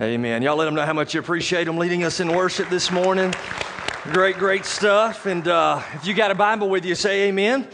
Amen. Y'all let them know how much you appreciate them leading us in worship this morning. Great, great stuff. And uh, if you got a Bible with you, say amen.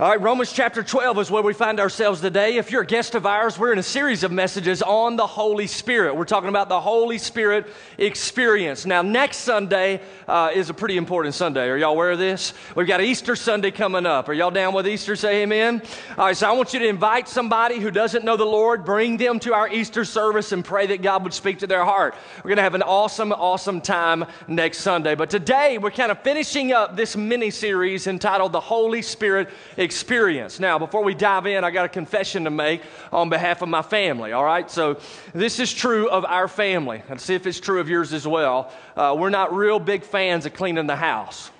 All right, Romans chapter 12 is where we find ourselves today. If you're a guest of ours, we're in a series of messages on the Holy Spirit. We're talking about the Holy Spirit experience. Now, next Sunday uh, is a pretty important Sunday. Are y'all aware of this? We've got Easter Sunday coming up. Are y'all down with Easter? Say amen. All right, so I want you to invite somebody who doesn't know the Lord, bring them to our Easter service, and pray that God would speak to their heart. We're going to have an awesome, awesome time next Sunday. But today, we're kind of finishing up this mini series entitled The Holy Spirit Experience. Now, before we dive in, I got a confession to make on behalf of my family, all right? So, this is true of our family, Let's see if it's true of yours as well. Uh, we're not real big fans of cleaning the house.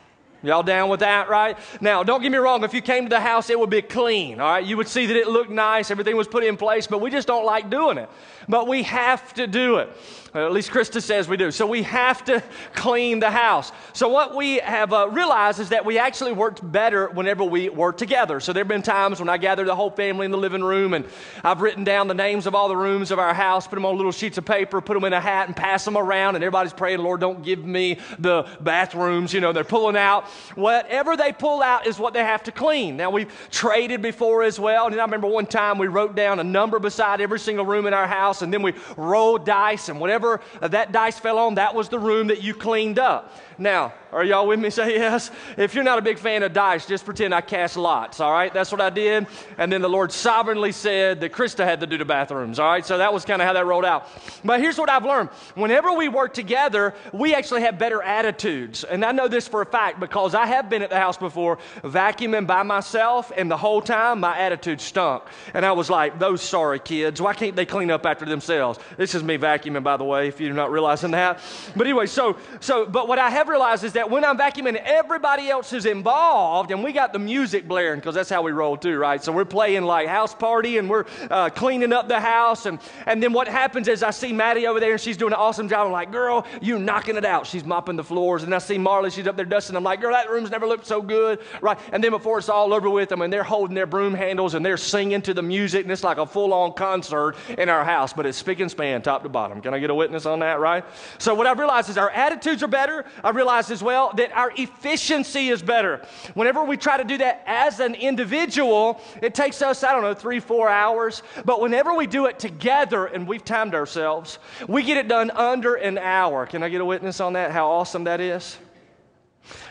Y'all down with that, right? Now, don't get me wrong. If you came to the house, it would be clean, all right? You would see that it looked nice, everything was put in place, but we just don't like doing it. But we have to do it. At least Krista says we do. So we have to clean the house. So what we have uh, realized is that we actually worked better whenever we were together. So there have been times when I gathered the whole family in the living room and I've written down the names of all the rooms of our house, put them on little sheets of paper, put them in a hat and pass them around and everybody's praying, Lord, don't give me the bathrooms. You know, they're pulling out. Whatever they pull out is what they have to clean. Now we've traded before as well. And I remember one time we wrote down a number beside every single room in our house and then we rolled dice and whatever that dice fell on, that was the room that you cleaned up. Now, are y'all with me? Say yes. If you're not a big fan of dice, just pretend I cast lots, all right? That's what I did. And then the Lord sovereignly said that Krista had to do the bathrooms, all right? So that was kind of how that rolled out. But here's what I've learned whenever we work together, we actually have better attitudes. And I know this for a fact because I have been at the house before vacuuming by myself, and the whole time my attitude stunk. And I was like, those sorry kids, why can't they clean up after themselves? This is me vacuuming, by the way, if you're not realizing that. But anyway, so, so, but what I have realized is that when I'm vacuuming, everybody else is involved, and we got the music blaring because that's how we roll too, right? So we're playing like house party and we're uh, cleaning up the house. And, and then what happens is I see Maddie over there and she's doing an awesome job. I'm like, girl, you knocking it out. She's mopping the floors. And I see Marley, she's up there dusting. I'm like, girl, that room's never looked so good, right? And then before it's all over with them, and they're holding their broom handles and they're singing to the music, and it's like a full on concert in our house, but it's spick and span, top to bottom. Can I get a witness on that, right? So what I've realized is our attitudes are better. Realized as well that our efficiency is better. Whenever we try to do that as an individual, it takes us, I don't know, three, four hours. But whenever we do it together and we've timed ourselves, we get it done under an hour. Can I get a witness on that? How awesome that is?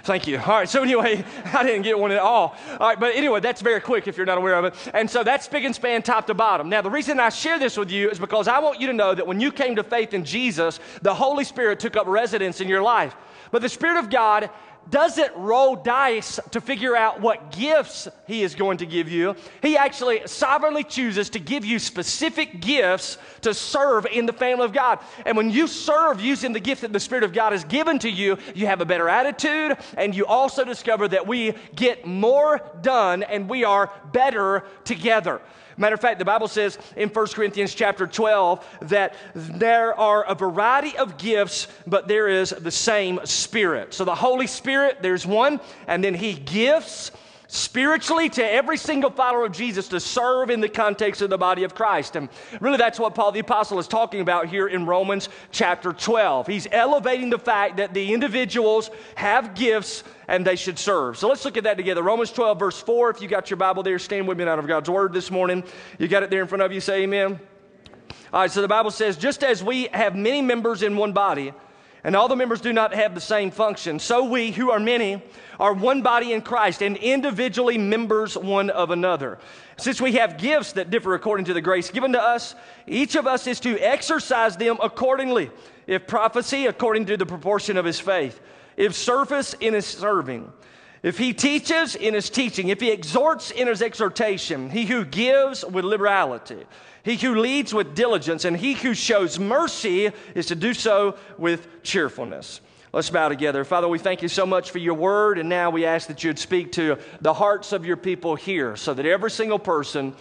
Thank you. All right, so anyway, I didn't get one at all. All right, but anyway, that's very quick if you're not aware of it. And so that's spick and span top to bottom. Now, the reason I share this with you is because I want you to know that when you came to faith in Jesus, the Holy Spirit took up residence in your life. But the Spirit of God doesn't roll dice to figure out what gifts he is going to give you. He actually sovereignly chooses to give you specific gifts to serve in the family of God. And when you serve using the gift that the Spirit of God has given to you, you have a better attitude and you also discover that we get more done and we are better together. Matter of fact, the Bible says in 1 Corinthians chapter 12 that there are a variety of gifts, but there is the same Spirit. So the Holy Spirit, there's one, and then He gives spiritually to every single follower of Jesus to serve in the context of the body of Christ. And really, that's what Paul the Apostle is talking about here in Romans chapter 12. He's elevating the fact that the individuals have gifts and they should serve. So let's look at that together. Romans 12, verse 4. If you got your Bible there, stand with me out of God's Word this morning. You got it there in front of you, say amen. All right, so the Bible says, just as we have many members in one body, and all the members do not have the same function, so we, who are many, are one body in Christ and individually members one of another. Since we have gifts that differ according to the grace given to us, each of us is to exercise them accordingly. If prophecy, according to the proportion of his faith. If service, in his serving. If he teaches, in his teaching. If he exhorts, in his exhortation. He who gives with liberality. He who leads with diligence. And he who shows mercy is to do so with cheerfulness. Let's bow together. Father, we thank you so much for your word, and now we ask that you'd speak to the hearts of your people here so that every single person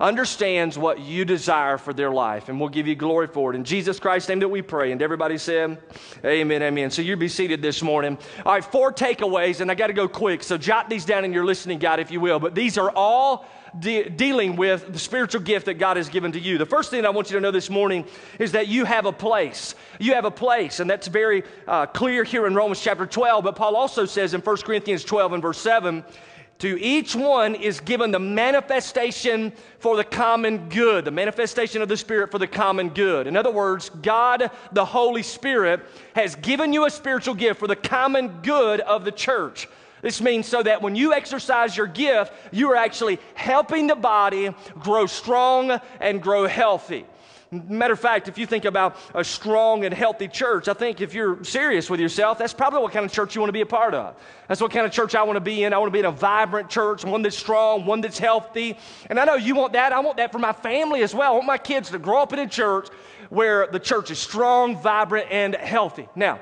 understands what you desire for their life, and we'll give you glory for it. In Jesus Christ's name that we pray. And everybody said, Amen, amen. So you'll be seated this morning. All right, four takeaways, and I got to go quick. So jot these down in your listening guide, if you will. But these are all de- dealing with the spiritual gift that God has given to you. The first thing I want you to know this morning is that you have a place. You have a place, and that's very uh, clear here in Romans chapter 12. But Paul also says in 1 Corinthians 12 and verse 7, to each one is given the manifestation for the common good, the manifestation of the Spirit for the common good. In other words, God, the Holy Spirit, has given you a spiritual gift for the common good of the church. This means so that when you exercise your gift, you are actually helping the body grow strong and grow healthy. Matter of fact, if you think about a strong and healthy church, I think if you're serious with yourself, that's probably what kind of church you want to be a part of. That's what kind of church I want to be in. I want to be in a vibrant church, one that's strong, one that's healthy. And I know you want that. I want that for my family as well. I want my kids to grow up in a church where the church is strong, vibrant, and healthy. Now,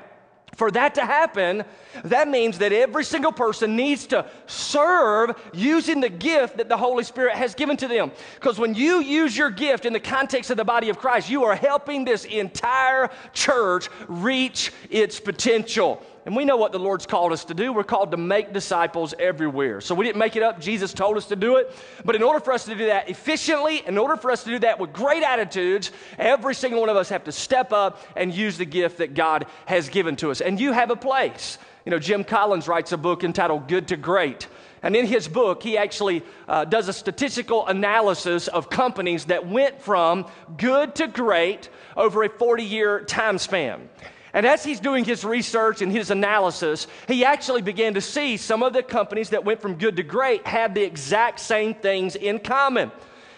for that to happen, that means that every single person needs to serve using the gift that the Holy Spirit has given to them. Because when you use your gift in the context of the body of Christ, you are helping this entire church reach its potential. And we know what the Lord's called us to do. We're called to make disciples everywhere. So we didn't make it up. Jesus told us to do it. But in order for us to do that efficiently, in order for us to do that with great attitudes, every single one of us have to step up and use the gift that God has given to us. And you have a place. You know, Jim Collins writes a book entitled Good to Great. And in his book, he actually uh, does a statistical analysis of companies that went from good to great over a 40 year time span. And as he's doing his research and his analysis, he actually began to see some of the companies that went from good to great had the exact same things in common.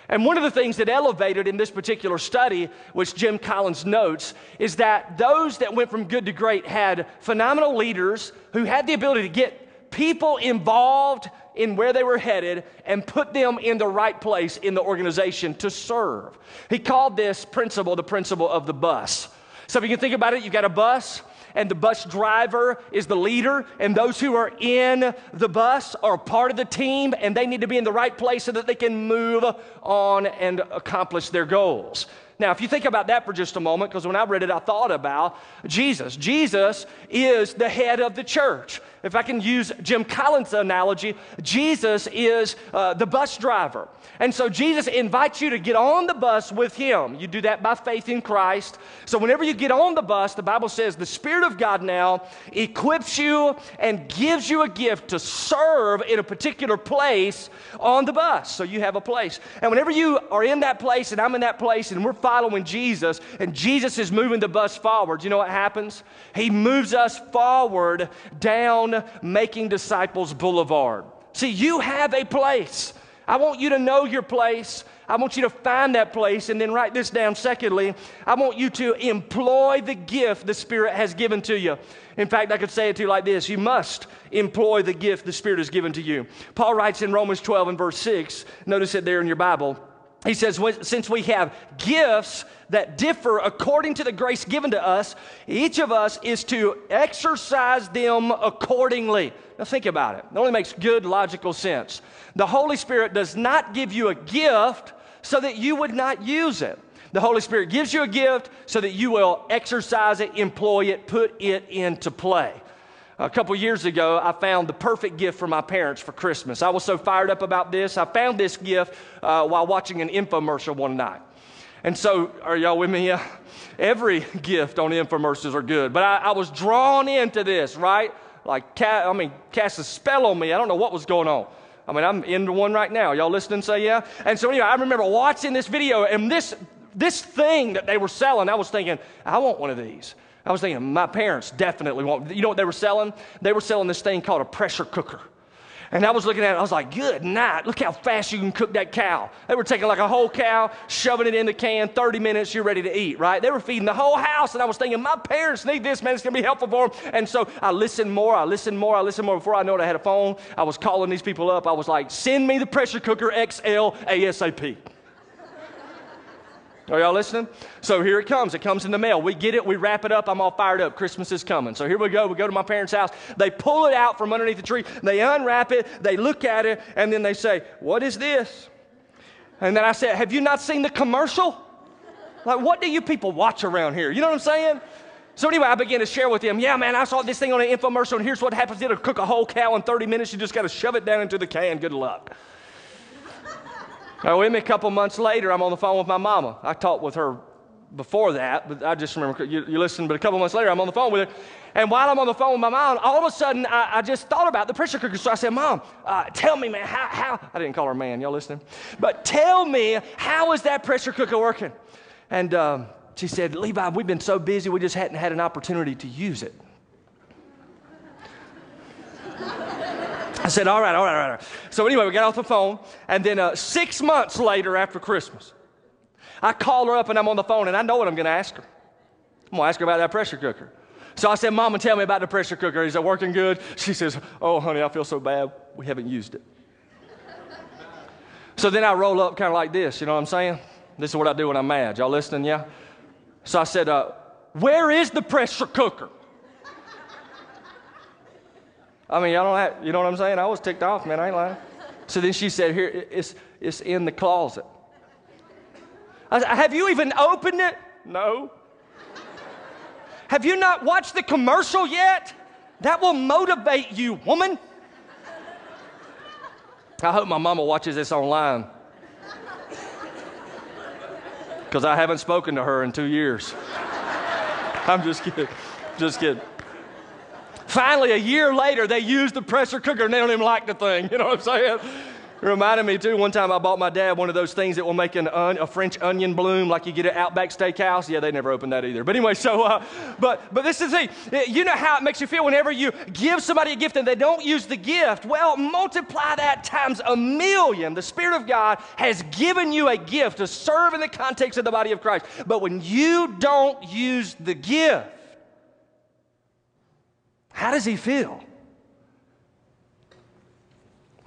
And one of the things that elevated in this particular study, which Jim Collins notes, is that those that went from good to great had phenomenal leaders who had the ability to get people involved in where they were headed and put them in the right place in the organization to serve. He called this principle the principle of the bus. So if you can think about it, you've got a bus, and the bus driver is the leader, and those who are in the bus are part of the team, and they need to be in the right place so that they can move on and accomplish their goals. Now, if you think about that for just a moment, because when I read it, I thought about Jesus. Jesus is the head of the church. If I can use Jim Collins' analogy, Jesus is uh, the bus driver. And so Jesus invites you to get on the bus with him. You do that by faith in Christ. So whenever you get on the bus, the Bible says the Spirit of God now equips you and gives you a gift to serve in a particular place on the bus. So you have a place. And whenever you are in that place and I'm in that place and we're following Jesus and Jesus is moving the bus forward, you know what happens? He moves us forward down Making Disciples Boulevard. See, you have a place. I want you to know your place. I want you to find that place and then write this down. Secondly, I want you to employ the gift the Spirit has given to you. In fact, I could say it to you like this You must employ the gift the Spirit has given to you. Paul writes in Romans 12 and verse 6, notice it there in your Bible. He says, Since we have gifts that differ according to the grace given to us, each of us is to exercise them accordingly. Now, think about it. It only makes good logical sense. The Holy Spirit does not give you a gift so that you would not use it. The Holy Spirit gives you a gift so that you will exercise it, employ it, put it into play. A couple years ago, I found the perfect gift for my parents for Christmas. I was so fired up about this. I found this gift uh, while watching an infomercial one night. And so, are y'all with me? Every gift on infomercials are good, but I, I was drawn into this, right? Like, I mean, cast a spell on me. I don't know what was going on. I mean, I'm into one right now. Y'all listening? Say yeah. And so anyway, I remember watching this video, and this this thing that they were selling, I was thinking, I want one of these. I was thinking, my parents definitely want. You know what they were selling? They were selling this thing called a pressure cooker. And I was looking at it, I was like, good night. Look how fast you can cook that cow. They were taking like a whole cow, shoving it in the can, 30 minutes, you're ready to eat, right? They were feeding the whole house. And I was thinking, my parents need this, man. It's going to be helpful for them. And so I listened more, I listened more, I listened more. Before I know it, I had a phone. I was calling these people up. I was like, send me the pressure cooker XL ASAP. Are y'all listening? So here it comes. It comes in the mail. We get it. We wrap it up. I'm all fired up. Christmas is coming. So here we go. We go to my parents' house. They pull it out from underneath the tree. They unwrap it. They look at it. And then they say, What is this? And then I said, Have you not seen the commercial? Like, what do you people watch around here? You know what I'm saying? So anyway, I began to share with him, yeah, man, I saw this thing on an infomercial, and here's what happens. It'll cook a whole cow in 30 minutes. You just got to shove it down into the can. Good luck. Now, with me a couple months later, I'm on the phone with my mama. I talked with her before that, but I just remember you, you listened. But a couple months later, I'm on the phone with her, and while I'm on the phone with my mom, all of a sudden, I, I just thought about the pressure cooker. So I said, "Mom, uh, tell me, man, how, how?" I didn't call her man. Y'all listening? But tell me, how is that pressure cooker working? And um, she said, Levi, we've been so busy, we just hadn't had an opportunity to use it. I said, all right, all right, all right. So anyway, we got off the phone, and then uh, six months later after Christmas, I call her up and I'm on the phone, and I know what I'm going to ask her. I'm going to ask her about that pressure cooker. So I said, Mama, tell me about the pressure cooker. Is it working good? She says, Oh, honey, I feel so bad. We haven't used it. so then I roll up kind of like this, you know what I'm saying? This is what I do when I'm mad. Y'all listening? Yeah? So I said, uh, Where is the pressure cooker? I mean, y'all don't have, you know what I'm saying? I was ticked off, man. I ain't lying. So then she said, Here, it's, it's in the closet. I said, Have you even opened it? No. Have you not watched the commercial yet? That will motivate you, woman. I hope my mama watches this online because I haven't spoken to her in two years. I'm just kidding. Just kidding. Finally, a year later, they used the pressure cooker and they don't even like the thing. You know what I'm saying? It reminded me too. One time I bought my dad one of those things that will make an on, a French onion bloom, like you get at Outback Steakhouse. Yeah, they never opened that either. But anyway, so uh, but but this is the thing. You know how it makes you feel whenever you give somebody a gift and they don't use the gift. Well, multiply that times a million. The Spirit of God has given you a gift to serve in the context of the body of Christ. But when you don't use the gift, how does He feel?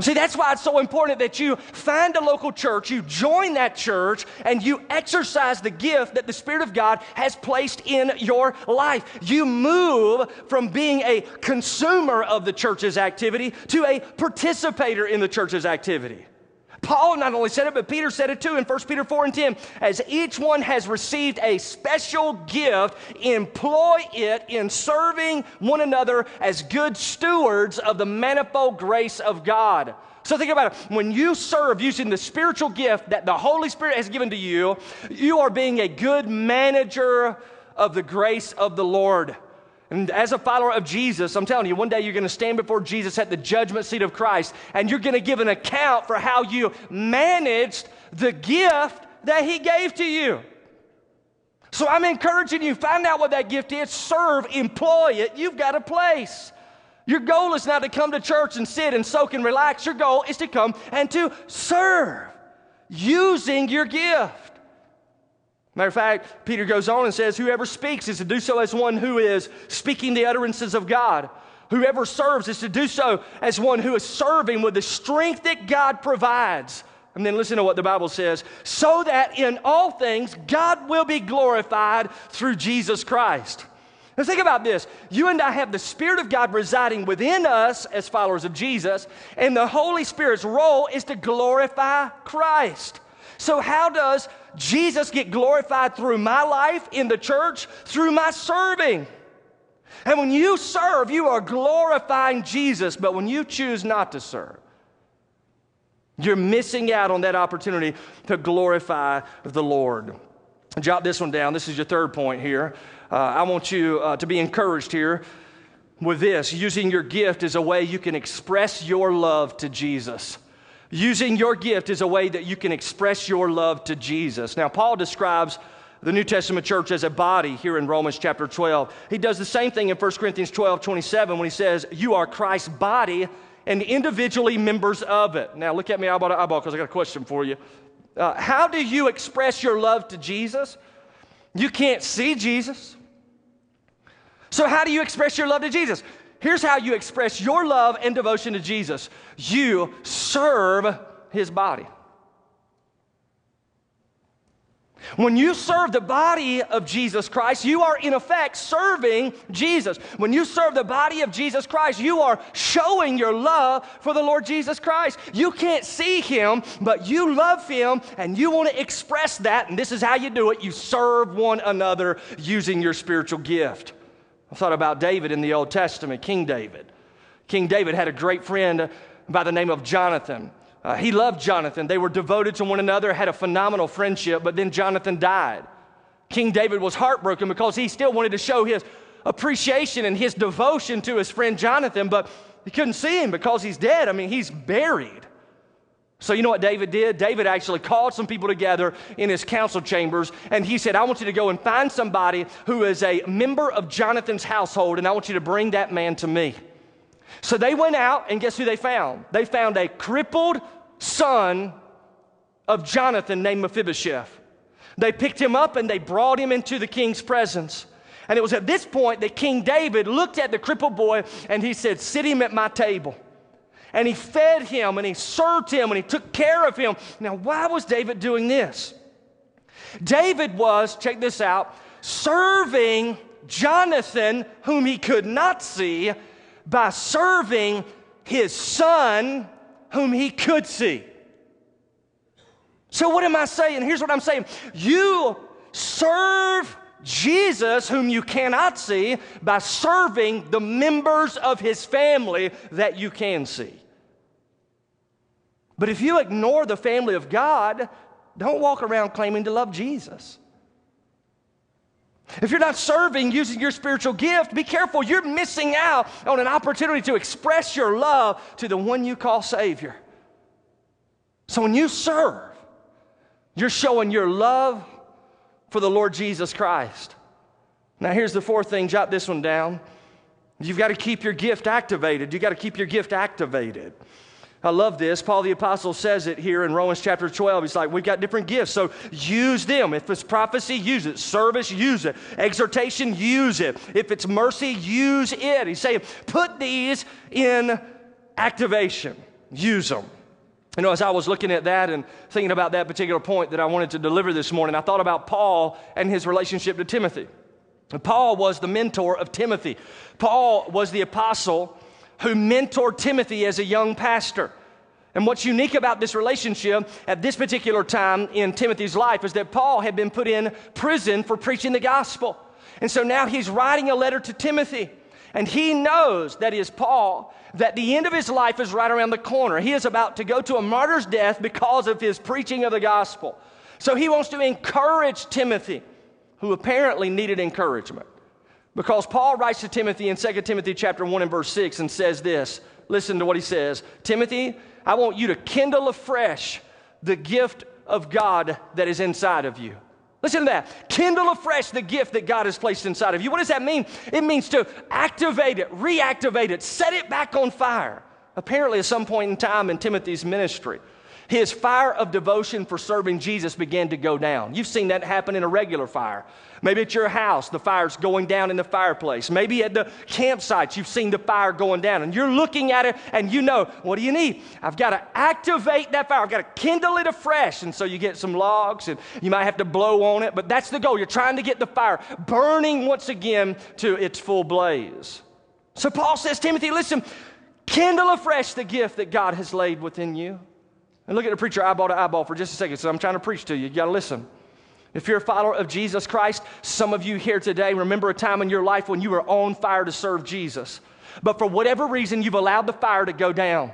See, that's why it's so important that you find a local church, you join that church, and you exercise the gift that the Spirit of God has placed in your life. You move from being a consumer of the church's activity to a participator in the church's activity. Paul not only said it, but Peter said it too in 1 Peter 4 and 10. As each one has received a special gift, employ it in serving one another as good stewards of the manifold grace of God. So think about it. When you serve using the spiritual gift that the Holy Spirit has given to you, you are being a good manager of the grace of the Lord. And as a follower of Jesus, I'm telling you, one day you're going to stand before Jesus at the judgment seat of Christ, and you're going to give an account for how you managed the gift that He gave to you. So I'm encouraging you, find out what that gift is, serve, employ it. You've got a place. Your goal is not to come to church and sit and soak and relax. Your goal is to come and to serve using your gift. Matter of fact, Peter goes on and says, Whoever speaks is to do so as one who is speaking the utterances of God. Whoever serves is to do so as one who is serving with the strength that God provides. And then listen to what the Bible says so that in all things God will be glorified through Jesus Christ. Now, think about this. You and I have the Spirit of God residing within us as followers of Jesus, and the Holy Spirit's role is to glorify Christ. So, how does Jesus get glorified through my life in the church? Through my serving. And when you serve, you are glorifying Jesus, but when you choose not to serve, you're missing out on that opportunity to glorify the Lord. Jot this one down. This is your third point here. Uh, I want you uh, to be encouraged here with this using your gift as a way you can express your love to Jesus. Using your gift is a way that you can express your love to Jesus. Now, Paul describes the New Testament church as a body here in Romans chapter 12. He does the same thing in 1 Corinthians 12 27 when he says, You are Christ's body and individually members of it. Now, look at me eyeball to eyeball because I got a question for you. Uh, how do you express your love to Jesus? You can't see Jesus. So, how do you express your love to Jesus? Here's how you express your love and devotion to Jesus you serve his body. When you serve the body of Jesus Christ, you are in effect serving Jesus. When you serve the body of Jesus Christ, you are showing your love for the Lord Jesus Christ. You can't see him, but you love him and you want to express that. And this is how you do it you serve one another using your spiritual gift. I thought about David in the Old Testament, King David. King David had a great friend by the name of Jonathan. Uh, he loved Jonathan. They were devoted to one another, had a phenomenal friendship, but then Jonathan died. King David was heartbroken because he still wanted to show his appreciation and his devotion to his friend Jonathan, but he couldn't see him because he's dead. I mean, he's buried. So, you know what David did? David actually called some people together in his council chambers and he said, I want you to go and find somebody who is a member of Jonathan's household and I want you to bring that man to me. So they went out, and guess who they found? They found a crippled son of Jonathan named Mephibosheth. They picked him up and they brought him into the king's presence. And it was at this point that King David looked at the crippled boy and he said, Sit him at my table. And he fed him and he served him and he took care of him. Now, why was David doing this? David was, check this out, serving Jonathan, whom he could not see, by serving his son, whom he could see. So, what am I saying? Here's what I'm saying you serve Jesus, whom you cannot see, by serving the members of his family that you can see. But if you ignore the family of God, don't walk around claiming to love Jesus. If you're not serving using your spiritual gift, be careful. You're missing out on an opportunity to express your love to the one you call Savior. So when you serve, you're showing your love for the Lord Jesus Christ. Now, here's the fourth thing jot this one down. You've got to keep your gift activated. You've got to keep your gift activated. I love this. Paul the Apostle says it here in Romans chapter 12. He's like, We've got different gifts, so use them. If it's prophecy, use it. Service, use it. Exhortation, use it. If it's mercy, use it. He's saying, Put these in activation, use them. You know, as I was looking at that and thinking about that particular point that I wanted to deliver this morning, I thought about Paul and his relationship to Timothy. Paul was the mentor of Timothy. Paul was the apostle who mentored Timothy as a young pastor. And what's unique about this relationship at this particular time in Timothy's life is that Paul had been put in prison for preaching the gospel. And so now he's writing a letter to Timothy. And he knows that is Paul, that the end of his life is right around the corner. He is about to go to a martyr's death because of his preaching of the gospel. So he wants to encourage Timothy, who apparently needed encouragement. Because Paul writes to Timothy in 2 Timothy chapter 1 and verse 6 and says this. Listen to what he says. Timothy, I want you to kindle afresh the gift of God that is inside of you. Listen to that. Kindle afresh the gift that God has placed inside of you. What does that mean? It means to activate it, reactivate it, set it back on fire. Apparently, at some point in time in Timothy's ministry, his fire of devotion for serving Jesus began to go down. You've seen that happen in a regular fire. Maybe at your house, the fire's going down in the fireplace. Maybe at the campsite, you've seen the fire going down and you're looking at it and you know, what do you need? I've got to activate that fire. I've got to kindle it afresh. And so you get some logs and you might have to blow on it, but that's the goal. You're trying to get the fire burning once again to its full blaze. So Paul says, Timothy, listen, kindle afresh the gift that God has laid within you. And look at the preacher eyeball to eyeball for just a second. So I'm trying to preach to you. You got to listen. If you're a follower of Jesus Christ, some of you here today remember a time in your life when you were on fire to serve Jesus. But for whatever reason, you've allowed the fire to go down.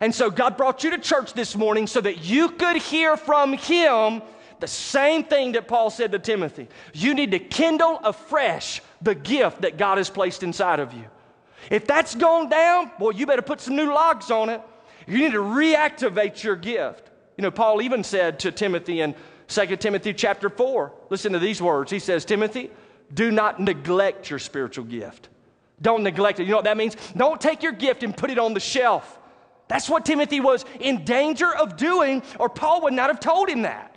And so God brought you to church this morning so that you could hear from Him the same thing that Paul said to Timothy. You need to kindle afresh the gift that God has placed inside of you. If that's gone down, boy, you better put some new logs on it. You need to reactivate your gift. You know, Paul even said to Timothy in 2 Timothy chapter 4, listen to these words. He says, Timothy, do not neglect your spiritual gift. Don't neglect it. You know what that means? Don't take your gift and put it on the shelf. That's what Timothy was in danger of doing, or Paul would not have told him that.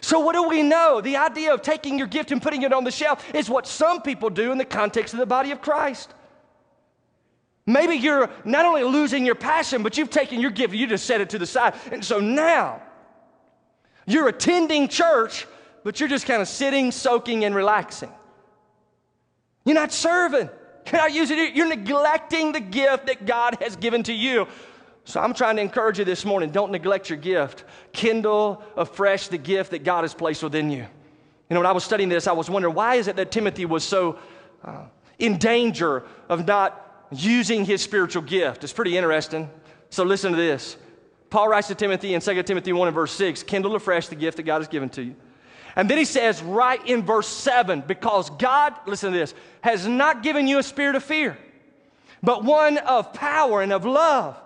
So, what do we know? The idea of taking your gift and putting it on the shelf is what some people do in the context of the body of Christ. Maybe you're not only losing your passion, but you've taken your gift, you just set it to the side. And so now You're attending church, but you're just kind of sitting, soaking, and relaxing. You're not serving. You're not using it. You're neglecting the gift that God has given to you. So I'm trying to encourage you this morning don't neglect your gift. Kindle afresh the gift that God has placed within you. You know, when I was studying this, I was wondering why is it that Timothy was so uh, in danger of not using his spiritual gift? It's pretty interesting. So listen to this. Paul writes to Timothy in 2 Timothy 1 and verse 6 kindle afresh the gift that God has given to you. And then he says, right in verse 7, because God, listen to this, has not given you a spirit of fear, but one of power and of love,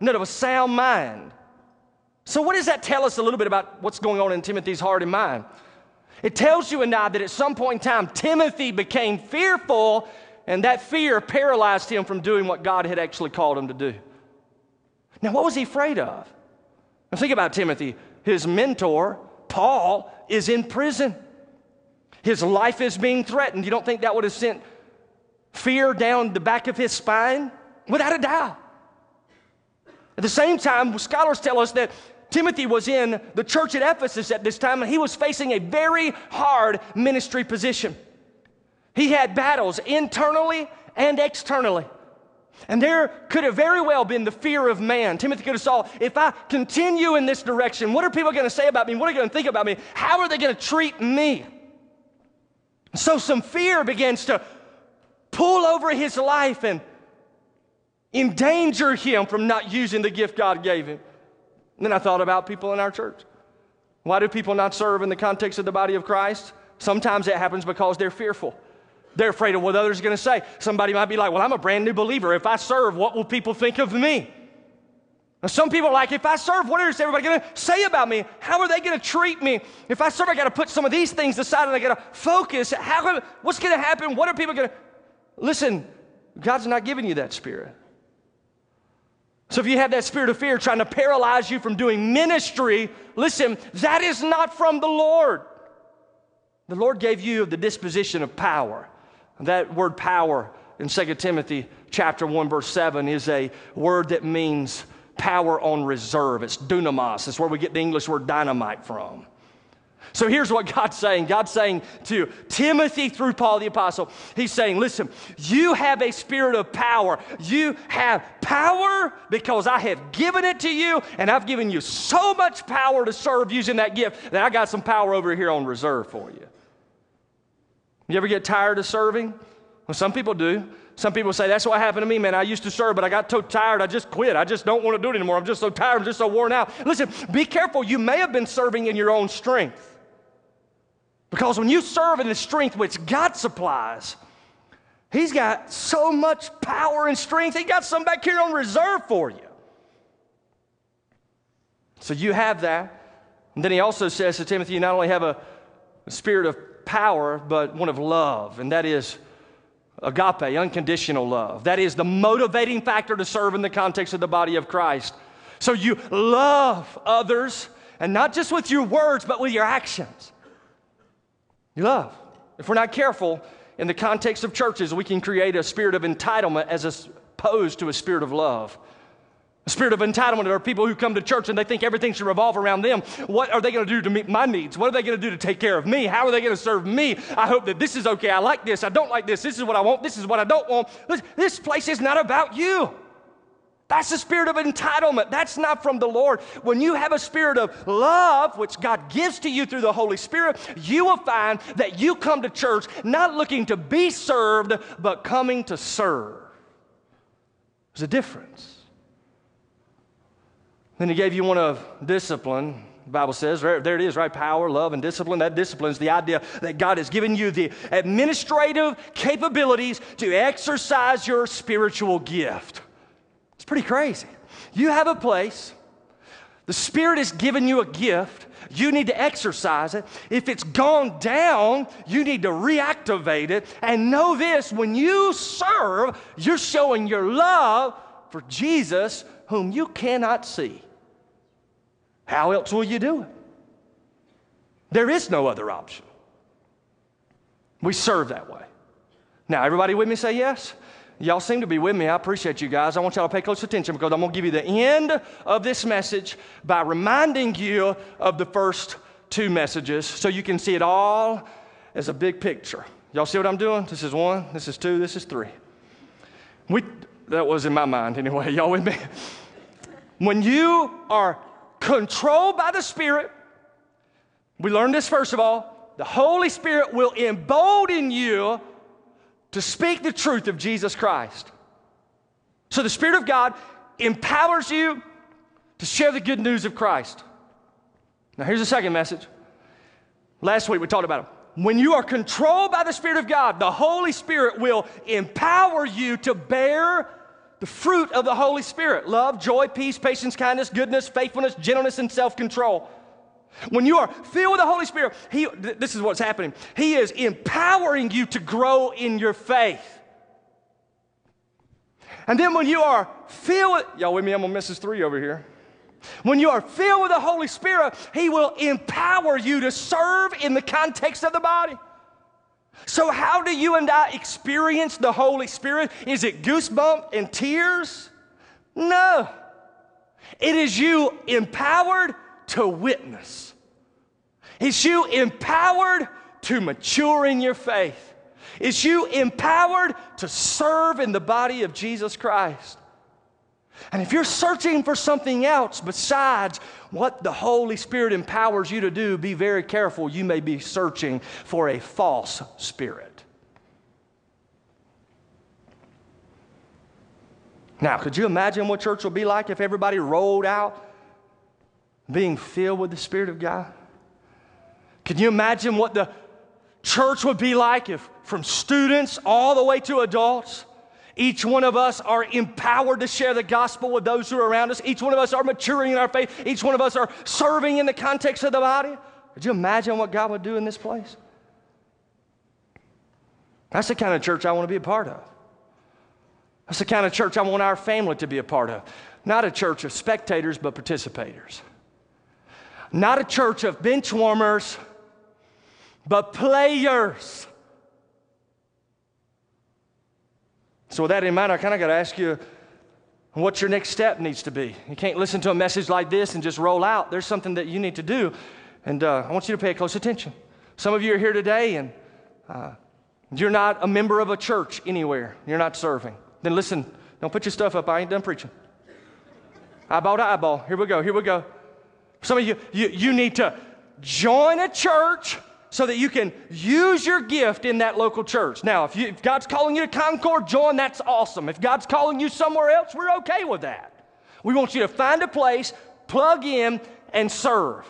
and of a sound mind. So, what does that tell us a little bit about what's going on in Timothy's heart and mind? It tells you and I that at some point in time, Timothy became fearful, and that fear paralyzed him from doing what God had actually called him to do. Now, what was he afraid of? Now, think about Timothy. His mentor, Paul, is in prison. His life is being threatened. You don't think that would have sent fear down the back of his spine? Without a doubt. At the same time, scholars tell us that Timothy was in the church at Ephesus at this time, and he was facing a very hard ministry position. He had battles internally and externally. And there could have very well been the fear of man. Timothy could have saw, if I continue in this direction, what are people going to say about me? What are they going to think about me? How are they going to treat me? So some fear begins to pull over his life and endanger him from not using the gift God gave him. And then I thought about people in our church. Why do people not serve in the context of the body of Christ? Sometimes it happens because they're fearful. They're afraid of what others are going to say. Somebody might be like, Well, I'm a brand new believer. If I serve, what will people think of me? Now, some people are like, If I serve, what is everybody going to say about me? How are they going to treat me? If I serve, I got to put some of these things aside and I got to focus. How, what's going to happen? What are people going to. Listen, God's not giving you that spirit. So if you have that spirit of fear trying to paralyze you from doing ministry, listen, that is not from the Lord. The Lord gave you the disposition of power. That word power in 2 Timothy chapter 1 verse 7 is a word that means power on reserve. It's dunamis. It's where we get the English word dynamite from. So here's what God's saying. God's saying to Timothy through Paul the Apostle, He's saying, Listen, you have a spirit of power. You have power because I have given it to you, and I've given you so much power to serve using that gift that I got some power over here on reserve for you. You ever get tired of serving? Well, some people do. Some people say, That's what happened to me, man. I used to serve, but I got so tired, I just quit. I just don't want to do it anymore. I'm just so tired, I'm just so worn out. Listen, be careful. You may have been serving in your own strength. Because when you serve in the strength which God supplies, He's got so much power and strength, He got some back here on reserve for you. So you have that. And then He also says to Timothy, you not only have a, spirit of power, but one of love, and that is agape, unconditional love. That is the motivating factor to serve in the context of the body of Christ. So you love others, and not just with your words, but with your actions. You love. If we're not careful, in the context of churches, we can create a spirit of entitlement as opposed to a spirit of love. A spirit of entitlement are people who come to church and they think everything should revolve around them. What are they going to do to meet my needs? What are they going to do to take care of me? How are they going to serve me? I hope that this is okay. I like this. I don't like this. This is what I want. This is what I don't want. This place is not about you. That's the spirit of entitlement. That's not from the Lord. When you have a spirit of love, which God gives to you through the Holy Spirit, you will find that you come to church not looking to be served, but coming to serve. There's a difference. Then he gave you one of discipline. The Bible says, there, there, it is, right? Power, love, and discipline. That discipline is the idea that God has given you the administrative capabilities to exercise your spiritual gift. It's pretty crazy. You have a place, the Spirit has given you a gift. You need to exercise it. If it's gone down, you need to reactivate it. And know this when you serve, you're showing your love for Jesus, whom you cannot see. How else will you do it? There is no other option. We serve that way. Now, everybody with me say yes? Y'all seem to be with me. I appreciate you guys. I want y'all to pay close attention because I'm going to give you the end of this message by reminding you of the first two messages so you can see it all as a big picture. Y'all see what I'm doing? This is one, this is two, this is three. We, that was in my mind anyway. Y'all with me? When you are controlled by the Spirit, we learned this first of all, the Holy Spirit will embolden you to speak the truth of Jesus Christ. So the Spirit of God empowers you to share the good news of Christ. Now, here's the second message. Last week we talked about it. When you are controlled by the Spirit of God, the Holy Spirit will empower you to bear the fruit of the Holy Spirit love, joy, peace, patience, kindness, goodness, faithfulness, gentleness, and self control. When you are filled with the Holy Spirit, he, th- this is what's happening. He is empowering you to grow in your faith. And then when you are filled with, y'all with me? I'm on Mrs. 3 over here. When you are filled with the Holy Spirit, He will empower you to serve in the context of the body. So, how do you and I experience the Holy Spirit? Is it goosebumps and tears? No. It is you empowered to witness. It's you empowered to mature in your faith. It's you empowered to serve in the body of Jesus Christ. And if you're searching for something else besides what the Holy Spirit empowers you to do, be very careful. You may be searching for a false spirit. Now, could you imagine what church would be like if everybody rolled out being filled with the Spirit of God? Can you imagine what the church would be like if from students all the way to adults, each one of us are empowered to share the gospel with those who are around us. Each one of us are maturing in our faith. Each one of us are serving in the context of the body. Could you imagine what God would do in this place? That's the kind of church I want to be a part of. That's the kind of church I want our family to be a part of. Not a church of spectators, but participators. Not a church of bench warmers, but players. So, with that in mind, I kind of got to ask you what your next step needs to be. You can't listen to a message like this and just roll out. There's something that you need to do, and uh, I want you to pay close attention. Some of you are here today and uh, you're not a member of a church anywhere, you're not serving. Then listen, don't put your stuff up. I ain't done preaching. Eyeball to eyeball. Here we go, here we go. Some of you, you, you need to join a church so that you can use your gift in that local church. Now, if, you, if, God's calling you to Concord, join, that's awesome. If God's calling you somewhere else, we're okay with that. We want you to find a place, plug in, and serve.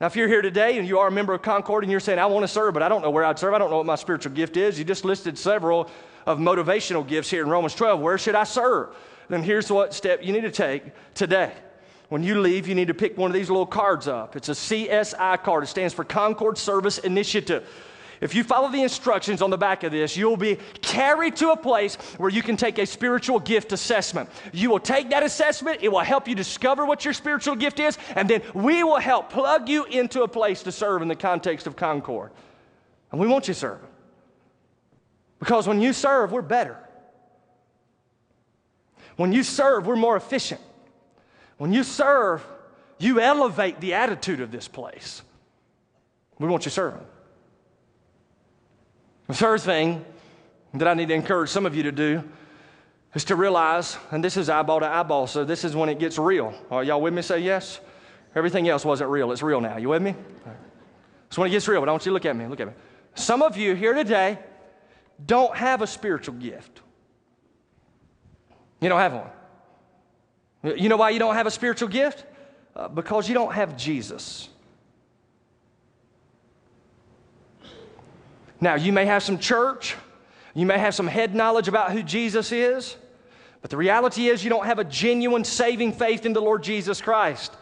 Now, if you're here today and you are a member of Concord and you're saying, I want to serve, but I don't know where I'd serve, I don't know what my spiritual gift is, you just listed several of motivational gifts here in Romans 12. Where should I serve? Then here's what step you need to take today. When you leave, you need to pick one of these little cards up. It's a CSI card, it stands for Concord Service Initiative. If you follow the instructions on the back of this, you'll be carried to a place where you can take a spiritual gift assessment. You will take that assessment, it will help you discover what your spiritual gift is, and then we will help plug you into a place to serve in the context of Concord. And we want you serving. Because when you serve, we're better. When you serve, we're more efficient. When you serve, you elevate the attitude of this place. We want you serving. The third thing that I need to encourage some of you to do is to realize, and this is eyeball to eyeball, so this is when it gets real. Are y'all with me? Say yes. Everything else wasn't real. It's real now. You with me? Right. So when it gets real, but I want you to look at me. Look at me. Some of you here today don't have a spiritual gift. You don't have one. You know why you don't have a spiritual gift? Uh, because you don't have Jesus. Now, you may have some church, you may have some head knowledge about who Jesus is, but the reality is you don't have a genuine saving faith in the Lord Jesus Christ.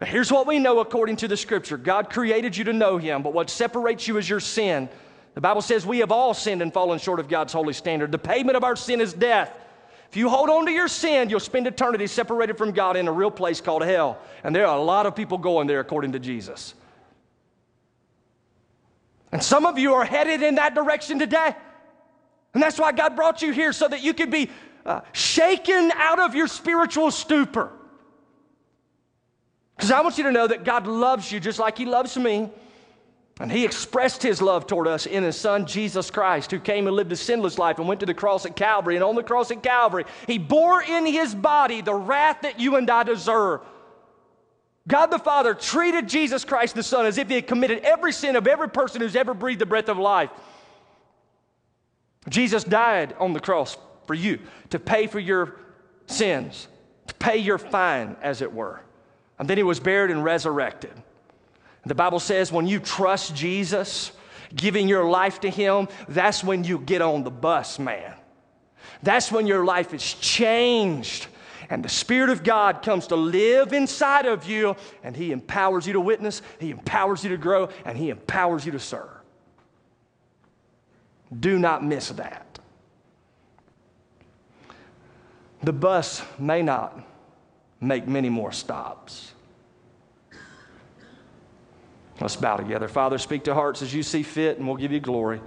Now, here's what we know according to the scripture God created you to know Him, but what separates you is your sin. The Bible says we have all sinned and fallen short of God's holy standard. The payment of our sin is death. If you hold on to your sin, you'll spend eternity separated from God in a real place called hell. And there are a lot of people going there according to Jesus. And some of you are headed in that direction today. And that's why God brought you here so that you could be uh, shaken out of your spiritual stupor. Because I want you to know that God loves you just like He loves me. And He expressed His love toward us in His Son, Jesus Christ, who came and lived a sinless life and went to the cross at Calvary. And on the cross at Calvary, He bore in His body the wrath that you and I deserve. God the Father treated Jesus Christ the Son as if He had committed every sin of every person who's ever breathed the breath of life. Jesus died on the cross for you to pay for your sins, to pay your fine, as it were. And then he was buried and resurrected. The Bible says when you trust Jesus, giving your life to him, that's when you get on the bus, man. That's when your life is changed. And the Spirit of God comes to live inside of you, and He empowers you to witness, He empowers you to grow, and He empowers you to serve. Do not miss that. The bus may not make many more stops. Let's bow together. Father, speak to hearts as you see fit, and we'll give you glory.